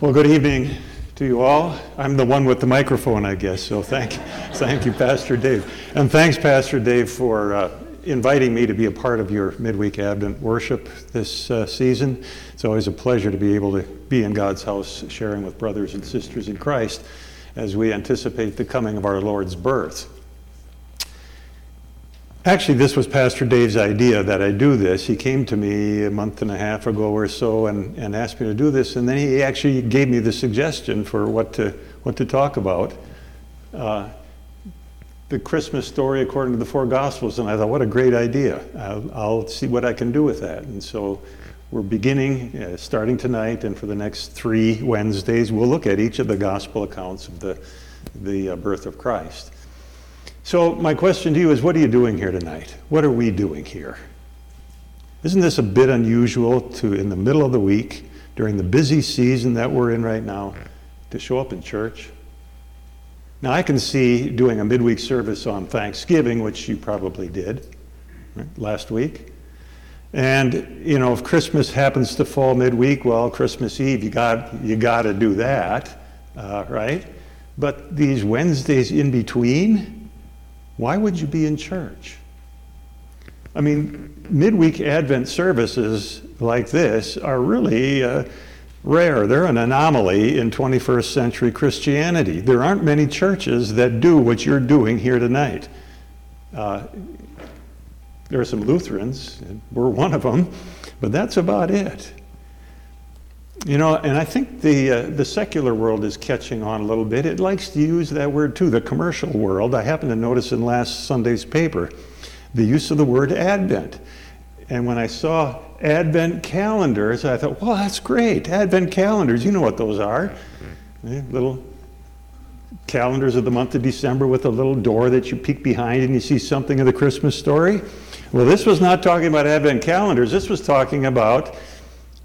Well, good evening to you all. I'm the one with the microphone, I guess, so thank, thank you, Pastor Dave. And thanks, Pastor Dave, for uh, inviting me to be a part of your midweek Advent worship this uh, season. It's always a pleasure to be able to be in God's house sharing with brothers and sisters in Christ as we anticipate the coming of our Lord's birth. Actually, this was Pastor Dave's idea that I do this. He came to me a month and a half ago or so and, and asked me to do this, and then he actually gave me the suggestion for what to, what to talk about. Uh, the Christmas story according to the four Gospels, and I thought, what a great idea. I'll, I'll see what I can do with that. And so we're beginning, uh, starting tonight, and for the next three Wednesdays, we'll look at each of the Gospel accounts of the, the uh, birth of Christ. So, my question to you is what are you doing here tonight? What are we doing here? Isn't this a bit unusual to, in the middle of the week, during the busy season that we're in right now, to show up in church? Now, I can see doing a midweek service on Thanksgiving, which you probably did right, last week. And, you know, if Christmas happens to fall midweek, well, Christmas Eve, you got, you got to do that, uh, right? But these Wednesdays in between, why would you be in church? I mean, midweek Advent services like this are really uh, rare. They're an anomaly in 21st century Christianity. There aren't many churches that do what you're doing here tonight. Uh, there are some Lutherans, we're one of them, but that's about it. You know, and I think the, uh, the secular world is catching on a little bit. It likes to use that word too, the commercial world. I happened to notice in last Sunday's paper the use of the word Advent. And when I saw Advent calendars, I thought, well, that's great. Advent calendars, you know what those are. Eh, little calendars of the month of December with a little door that you peek behind and you see something of the Christmas story. Well, this was not talking about Advent calendars, this was talking about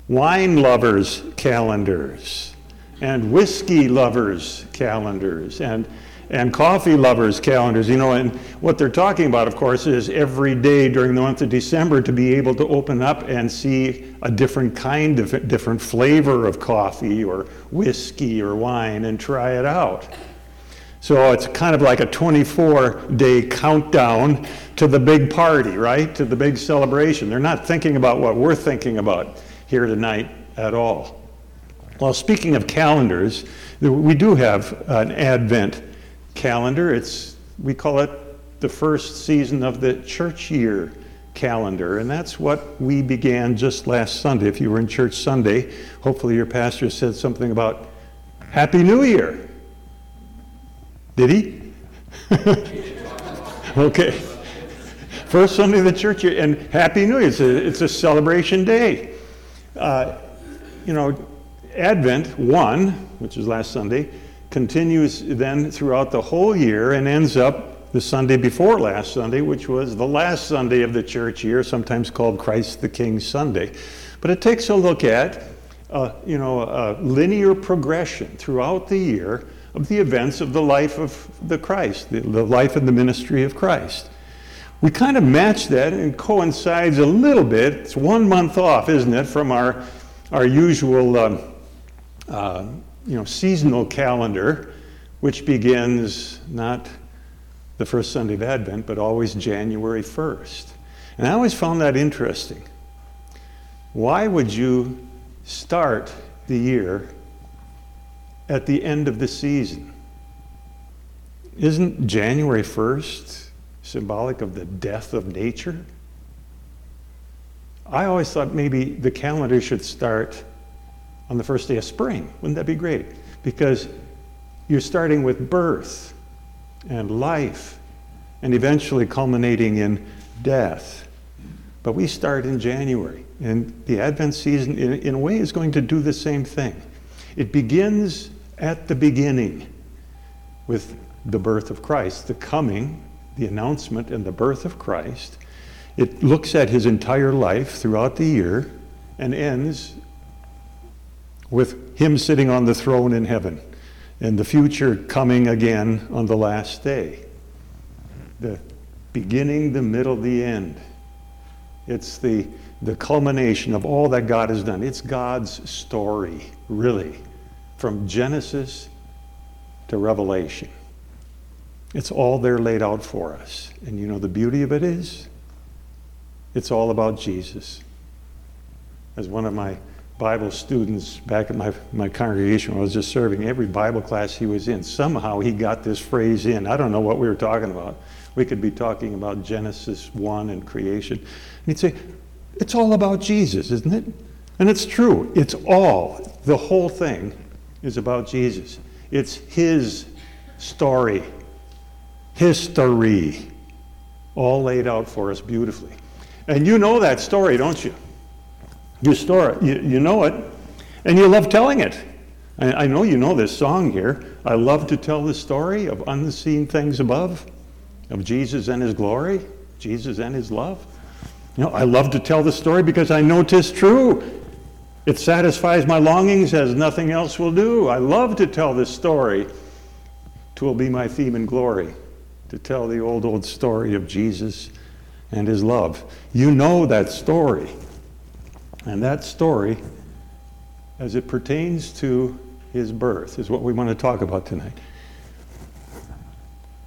wine lovers' calendars, and whiskey lovers' calendars, and and coffee lovers' calendars. You know, and what they're talking about, of course, is every day during the month of December to be able to open up and see a different kind of different flavor of coffee or whiskey or wine and try it out. So it's kind of like a 24 day countdown to the big party, right? To the big celebration. They're not thinking about what we're thinking about here tonight at all. Well, speaking of calendars, we do have an Advent calendar. It's, we call it the first season of the church year calendar, and that's what we began just last Sunday. If you were in church Sunday, hopefully your pastor said something about Happy New Year. Did he? okay. First Sunday of the church year, and Happy New Year. It's a, it's a celebration day uh, you know, Advent 1, which is last Sunday, continues then throughout the whole year and ends up the Sunday before last Sunday, which was the last Sunday of the church year, sometimes called Christ the King Sunday. But it takes a look at, uh, you know, a linear progression throughout the year of the events of the life of the Christ, the, the life and the ministry of Christ we kind of match that and coincides a little bit. It's one month off, isn't it, from our, our usual um, uh, you know, seasonal calendar, which begins not the first Sunday of Advent, but always January 1st. And I always found that interesting. Why would you start the year at the end of the season? Isn't January 1st symbolic of the death of nature? I always thought maybe the calendar should start on the first day of spring. Wouldn't that be great? Because you're starting with birth and life and eventually culminating in death. But we start in January, and the Advent season, in, in a way, is going to do the same thing. It begins at the beginning with the birth of Christ, the coming the announcement and the birth of Christ. It looks at his entire life throughout the year and ends with him sitting on the throne in heaven and the future coming again on the last day. The beginning, the middle, the end. It's the, the culmination of all that God has done. It's God's story, really. from Genesis to Revelation. It's all there laid out for us. And you know, the beauty of it is, it's all about Jesus. As one of my Bible students back at my, my congregation I was just serving, every Bible class he was in, somehow he got this phrase in. I don't know what we were talking about. We could be talking about Genesis 1 and creation. And he'd say, It's all about Jesus, isn't it? And it's true. It's all, the whole thing is about Jesus. It's his story, history, all laid out for us beautifully. And you know that story, don't you? Your story, you, you know it, and you love telling it. I, I know you know this song here. I love to tell the story of unseen things above, of Jesus and his glory, Jesus and his love. You know, I love to tell the story because I know 'tis true. It satisfies my longings as nothing else will do. I love to tell this story. Twill be my theme and glory to tell the old, old story of Jesus and his love. You know that story. And that story, as it pertains to his birth, is what we want to talk about tonight.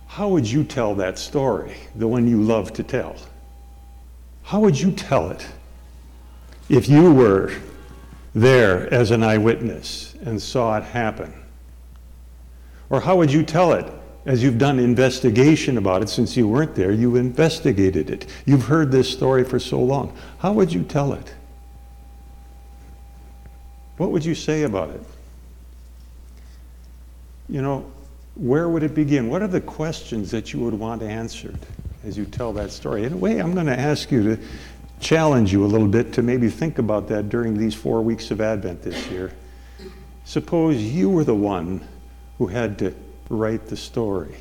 How would you tell that story, the one you love to tell? How would you tell it if you were there as an eyewitness and saw it happen? Or how would you tell it as you've done investigation about it since you weren't there? You investigated it. You've heard this story for so long. How would you tell it? What would you say about it? You know, where would it begin? What are the questions that you would want answered as you tell that story? In a way, I'm going to ask you to challenge you a little bit to maybe think about that during these four weeks of Advent this year. Suppose you were the one who had to write the story.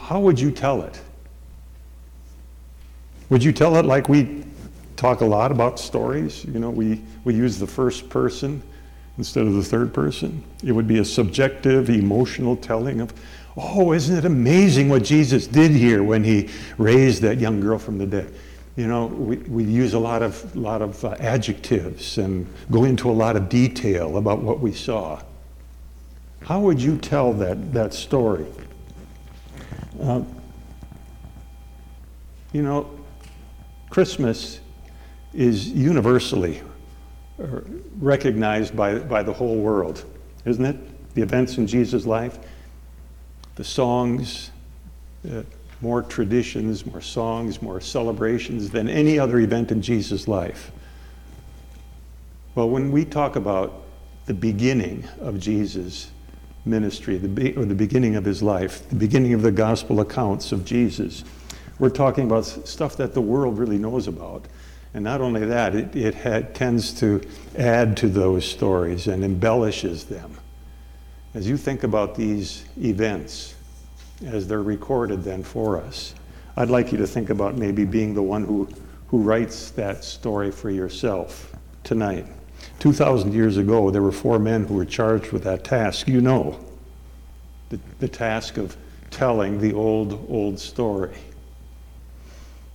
How would you tell it? Would you tell it like we talk a lot about stories? You know, we, we use the first person instead of the third person. It would be a subjective, emotional telling of, oh, isn't it amazing what Jesus did here when he raised that young girl from the dead? You know, we, we use a lot of, lot of uh, adjectives and go into a lot of detail about what we saw. How would you tell that, that story? Uh, you know, Christmas is universally uh, recognized by, by the whole world, isn't it? The events in Jesus' life, the songs, uh, more traditions, more songs, more celebrations than any other event in Jesus' life. Well, when we talk about the beginning of Jesus' ministry, the be- or the beginning of his life, the beginning of the gospel accounts of Jesus, we're talking about stuff that the world really knows about. And not only that, it, it tends to add to those stories and embellishes them. As you think about these events, as they're recorded then for us, I'd like you to think about maybe being the one who, who writes that story for yourself tonight. 2,000 years ago, there were four men who were charged with that task. You know, the, the task of telling the old, old story.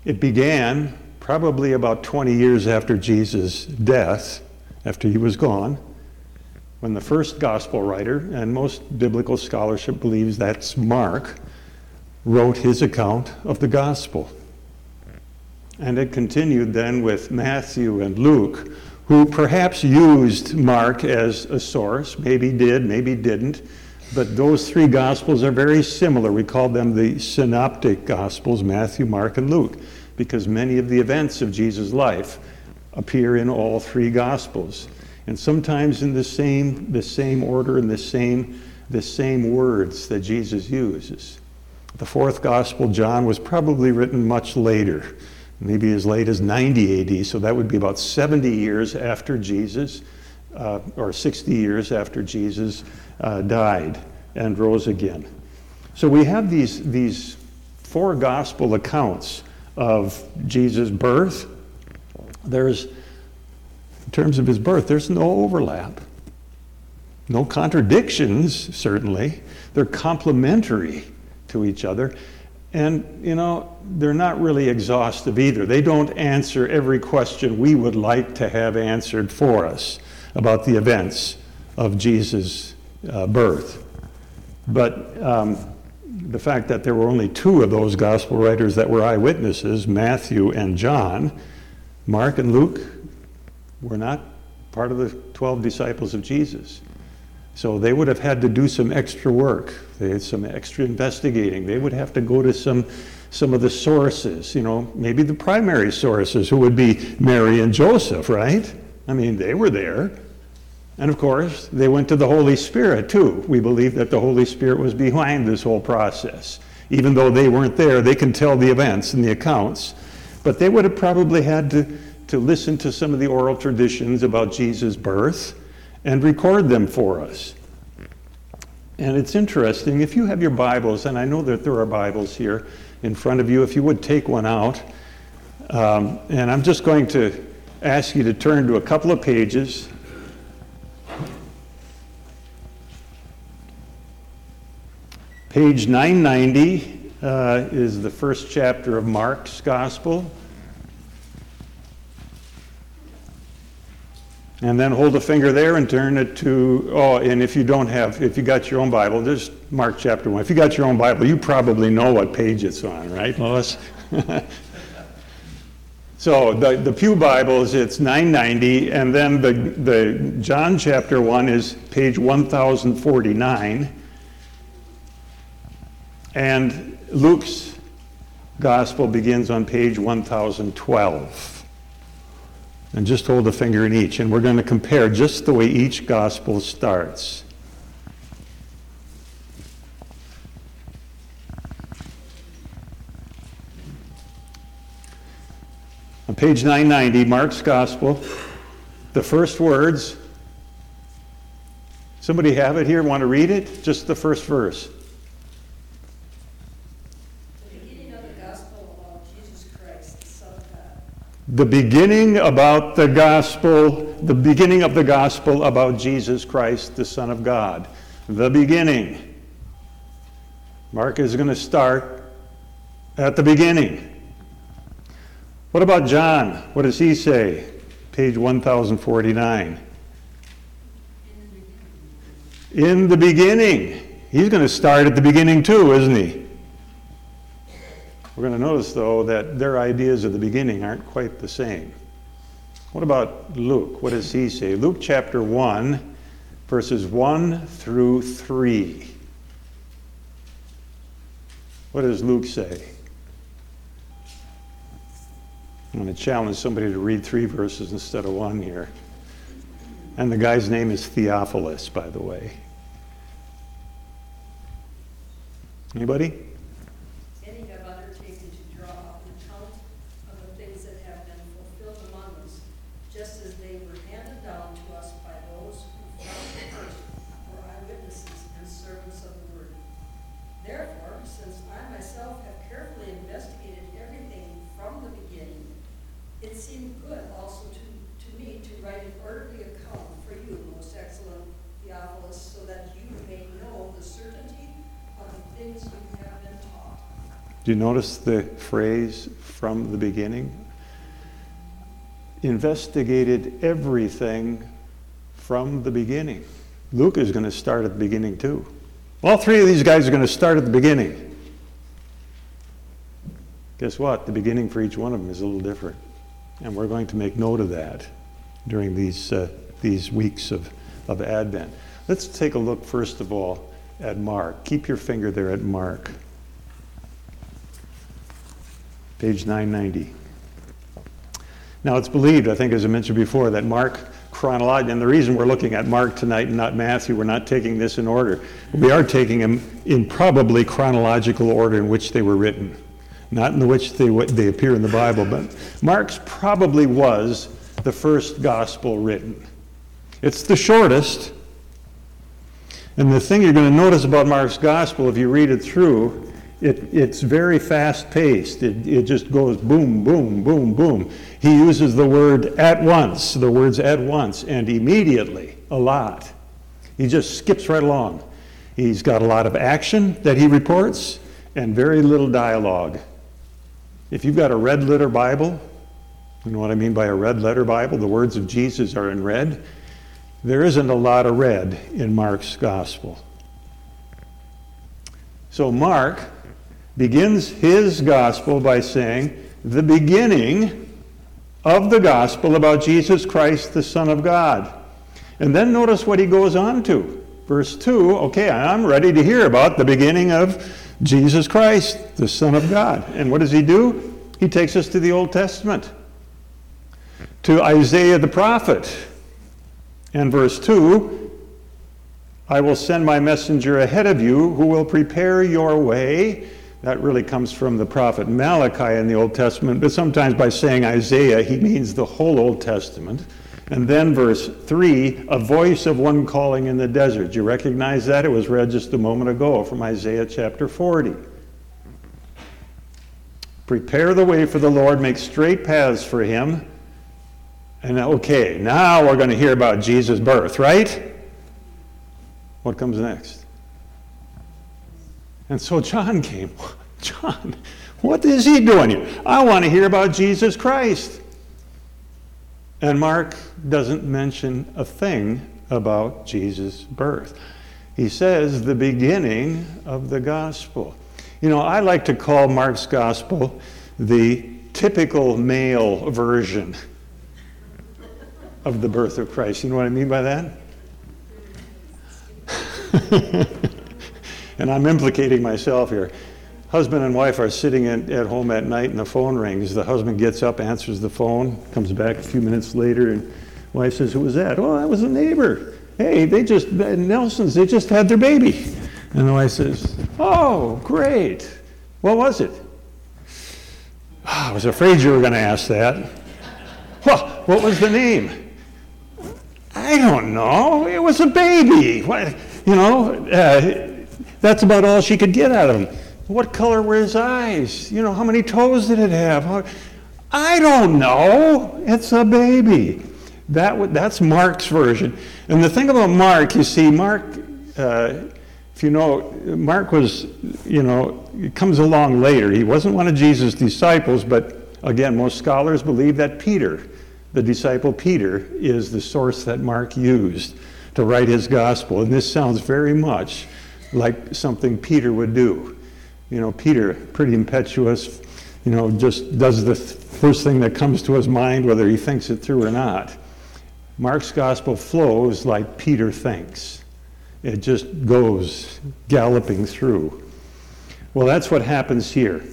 It began probably about 20 years after Jesus' death, after he was gone, when the first gospel writer, and most biblical scholarship believes that's Mark, wrote his account of the gospel. And it continued then with Matthew and Luke, who perhaps used Mark as a source, maybe did, maybe didn't. But those three gospels are very similar. We call them the synoptic gospels Matthew, Mark, and Luke because many of the events of Jesus' life appear in all three gospels and sometimes in the same the same order and the same the same words that Jesus uses. The fourth gospel, John, was probably written much later, maybe as late as 90 AD, so that would be about 70 years after Jesus, uh, or 60 years after Jesus uh, died and rose again. So we have these, these four gospel accounts of Jesus' birth, there's, in terms of his birth, there's no overlap. No contradictions, certainly. They're complementary to each other. And, you know, they're not really exhaustive either. They don't answer every question we would like to have answered for us about the events of Jesus' uh, birth. But um, the fact that there were only two of those gospel writers that were eyewitnesses, Matthew and John, Mark and Luke, were not part of the 12 disciples of Jesus. So they would have had to do some extra work. They had some extra investigating. They would have to go to some some of the sources, you know, maybe the primary sources, who would be Mary and Joseph, right? I mean, they were there. And of course, they went to the Holy Spirit too. We believe that the Holy Spirit was behind this whole process. Even though they weren't there, they can tell the events and the accounts. But they would have probably had to, to listen to some of the oral traditions about Jesus' birth and record them for us. And it's interesting, if you have your Bibles, and I know that there are Bibles here, in front of you. If you would take one out. Um, and I'm just going to ask you to turn to a couple of pages. Page 990 uh, is the first chapter of Mark's Gospel. And then hold a finger there and turn it to, oh, and if you don't have, if you got your own Bible, just Mark chapter 1. If you got your own Bible, you probably know what page it's on, right, Lois? so the, the Pew Bibles, it's 990, and then the, the John chapter 1 is page 1049. And Luke's gospel begins on page 1012. And just hold a finger in each. And we're going to compare just the way each gospel starts. On page 990, Mark's gospel, the first words. Somebody have it here? Want to read it? Just the first verse. The beginning about the gospel, the beginning of the gospel about Jesus Christ, the Son of God. The beginning. Mark is going to start at the beginning. What about John? What does he say? Page 1049. In the beginning. He's going to start at the beginning too, isn't he? We're going to notice, though, that their ideas of the beginning aren't quite the same. What about Luke? What does he say? Luke chapter 1, verses 1 through 3. What does Luke say? I'm going to challenge somebody to read three verses instead of one here. And the guy's name is Theophilus, by the way. Anybody? Do you notice the phrase from the beginning? Investigated everything from the beginning. Luke is going to start at the beginning too. All three of these guys are going to start at the beginning. Guess what? The beginning for each one of them is a little different. And we're going to make note of that during these, uh, these weeks of, of Advent. Let's take a look, first of all, at Mark. Keep your finger there at Mark page 990. Now, it's believed, I think, as I mentioned before, that Mark chronology, and the reason we're looking at Mark tonight and not Matthew, we're not taking this in order. We are taking them in probably chronological order in which they were written, not in which they, they appear in the Bible, but Mark's probably was the first gospel written. It's the shortest. And the thing you're going to notice about Mark's gospel, if you read it through, it, it's very fast paced. It, it just goes boom, boom, boom, boom. He uses the word at once, the words at once, and immediately a lot. He just skips right along. He's got a lot of action that he reports and very little dialogue. If you've got a red letter Bible, you know what I mean by a red letter Bible? The words of Jesus are in red. there isn't a lot of red in Mark's gospel. So Mark begins his gospel by saying, the beginning of the gospel about Jesus Christ, the Son of God. And then notice what he goes on to. Verse 2 okay, I'm ready to hear about the beginning of Jesus Christ, the Son of God. And what does he do? He takes us to the Old Testament, to Isaiah the prophet. And verse 2 I will send my messenger ahead of you who will prepare your way. That really comes from the prophet Malachi in the Old Testament, but sometimes by saying Isaiah, he means the whole Old Testament. And then verse 3 a voice of one calling in the desert. Do you recognize that? It was read just a moment ago from Isaiah chapter 40. Prepare the way for the Lord, make straight paths for him. And okay, now we're going to hear about Jesus' birth, right? What comes next? And so John came. John, what is he doing here? I want to hear about Jesus Christ. And Mark doesn't mention a thing about Jesus' birth. He says the beginning of the gospel. You know, I like to call Mark's gospel the typical male version of the birth of Christ. You know what I mean by that? and I'm implicating myself here. Husband and wife are sitting at, at home at night and the phone rings. The husband gets up, answers the phone, comes back a few minutes later, and wife says, Who was that? Oh, that was a neighbor. Hey, they just, Nelson's, they just had their baby. And the wife says, Oh, great. What was it? Oh, I was afraid you were going to ask that. Well, what was the name? I don't know. It was a baby. What, you know, uh, that's about all she could get out of him. What color were his eyes? You know, how many toes did it have? I don't know. It's a baby. That, that's Mark's version. And the thing about Mark, you see, Mark, uh, if you know, Mark was, you know, comes along later. He wasn't one of Jesus' disciples, but again, most scholars believe that Peter, the disciple Peter, is the source that Mark used to write his gospel. And this sounds very much like something Peter would do. You know, Peter, pretty impetuous, you know, just does the first thing that comes to his mind, whether he thinks it through or not. Mark's gospel flows like Peter thinks. It just goes galloping through. Well, that's what happens here.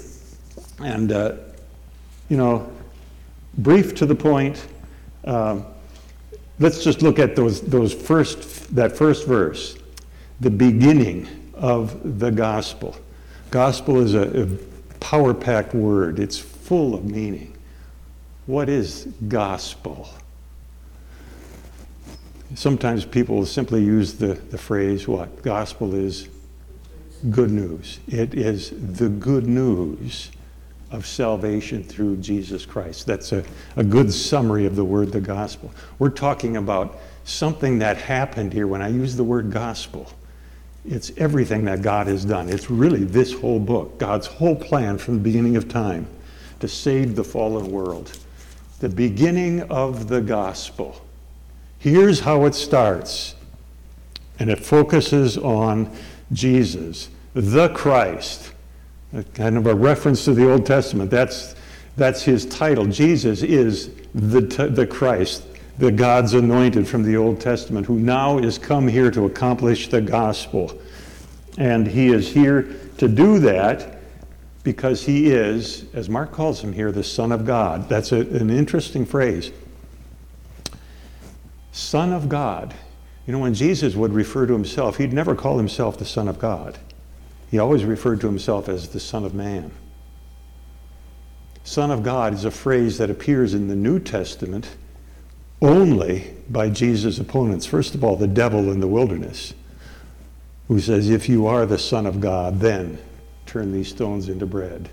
And, uh, you know, brief to the point, um, let's just look at those, those first, that first verse, the beginning of the gospel. Gospel is a, a power packed word, it's full of meaning. What is gospel? Sometimes people simply use the, the phrase, what? Gospel is good news. It is the good news of salvation through Jesus Christ. That's a, a good summary of the word the gospel. We're talking about something that happened here when I use the word gospel. It's everything that God has done. It's really this whole book, God's whole plan from the beginning of time to save the fallen world. The beginning of the gospel. Here's how it starts. And it focuses on Jesus, the Christ. Kind of a reference to the Old Testament. That's, that's his title. Jesus is the, the Christ, the God's anointed from the Old Testament, who now is come here to accomplish the gospel. And he is here to do that because he is, as Mark calls him here, the Son of God. That's a, an interesting phrase. Son of God. You know, when Jesus would refer to himself, he'd never call himself the Son of God. He always referred to himself as the Son of Man. Son of God is a phrase that appears in the New Testament only by Jesus' opponents. First of all, the devil in the wilderness, who says, If you are the Son of God, then turn these stones into bread.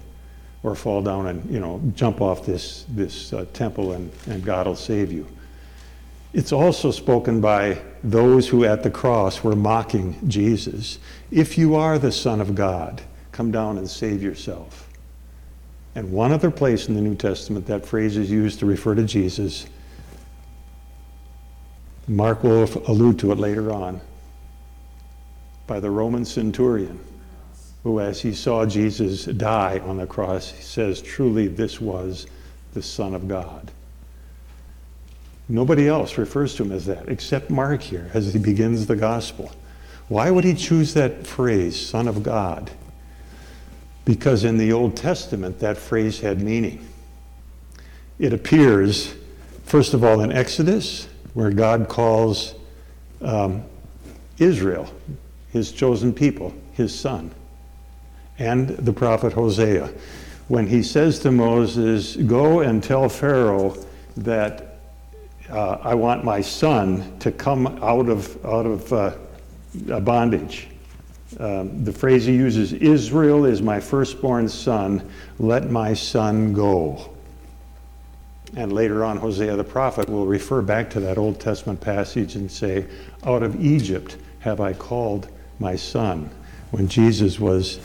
Or fall down and, you know, jump off this, this uh, temple and, and God will save you. It's also spoken by those who at the cross were mocking Jesus. If you are the Son of God, come down and save yourself. And one other place in the New Testament that phrase is used to refer to Jesus Mark will allude to it later on, by the Roman centurion, who, as he saw Jesus die on the cross, says, Truly, this was the Son of God. Nobody else refers to him as that, except Mark here, as he begins the gospel. Why would he choose that phrase, Son of God? Because in the Old Testament, that phrase had meaning. It appears, first of all, in Exodus, where God calls um, Israel, his chosen people, his son, and the prophet Hosea, when he says to Moses, Go and tell Pharaoh that uh, I want my son to come out of, out of uh, bondage. Um, the phrase he uses, Israel is my firstborn son, let my son go. And later on, Hosea the prophet will refer back to that Old Testament passage and say, Out of Egypt have I called my son. When Jesus was,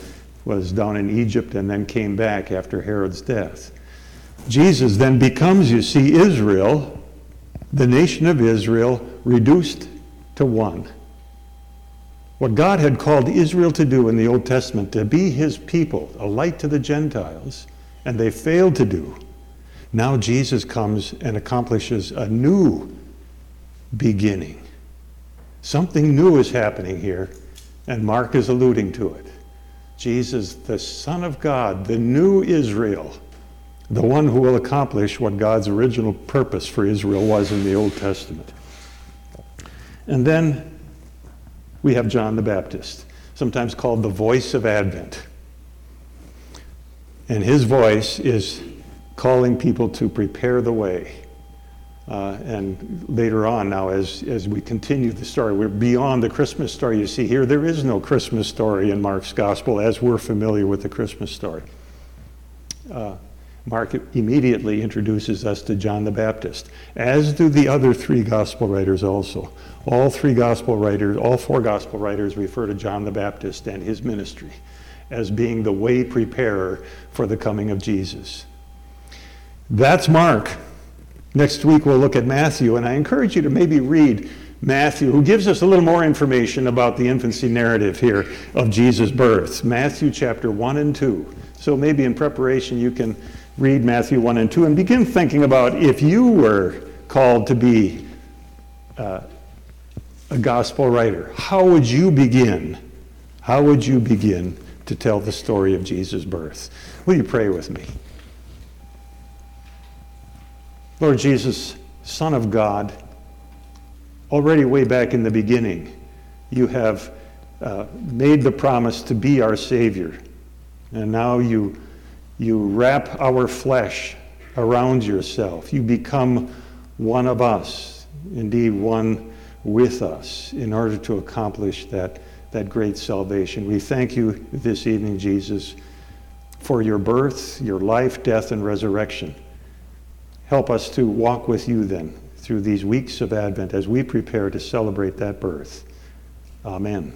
was down in Egypt and then came back after Herod's death. Jesus then becomes, you see, Israel, the nation of Israel, reduced to one. What God had called Israel to do in the Old Testament, to be his people, a light to the Gentiles, and they failed to do now Jesus comes and accomplishes a new beginning. Something new is happening here, and Mark is alluding to it. Jesus, the Son of God, the new Israel, the one who will accomplish what God's original purpose for Israel was in the Old Testament. And then we have John the Baptist, sometimes called the voice of Advent. And his voice is calling people to prepare the way. Uh, and later on, now, as, as we continue the story, we're beyond the Christmas story. You see here, there is no Christmas story in Mark's gospel as we're familiar with the Christmas story. Uh, Mark immediately introduces us to John the Baptist, as do the other three gospel writers also. All three gospel writers, all four gospel writers refer to John the Baptist and his ministry as being the way preparer for the coming of Jesus. That's Mark. Next week we'll look at Matthew, and I encourage you to maybe read Matthew, who gives us a little more information about the infancy narrative here of Jesus' birth. Matthew chapter 1 and 2. So maybe in preparation you can read Matthew 1 and 2 and begin thinking about if you were called to be uh, a gospel writer, how would you begin? How would you begin to tell the story of Jesus' birth? Will you pray with me? Lord Jesus, Son of God, already way back in the beginning, you have uh, made the promise to be our Savior. And now you, you wrap our flesh around yourself. You become one of us, indeed, one with us, in order to accomplish that, that great salvation. We thank you this evening, Jesus, for your birth, your life, death, and resurrection. Help us to walk with you then through these weeks of Advent as we prepare to celebrate that birth. Amen.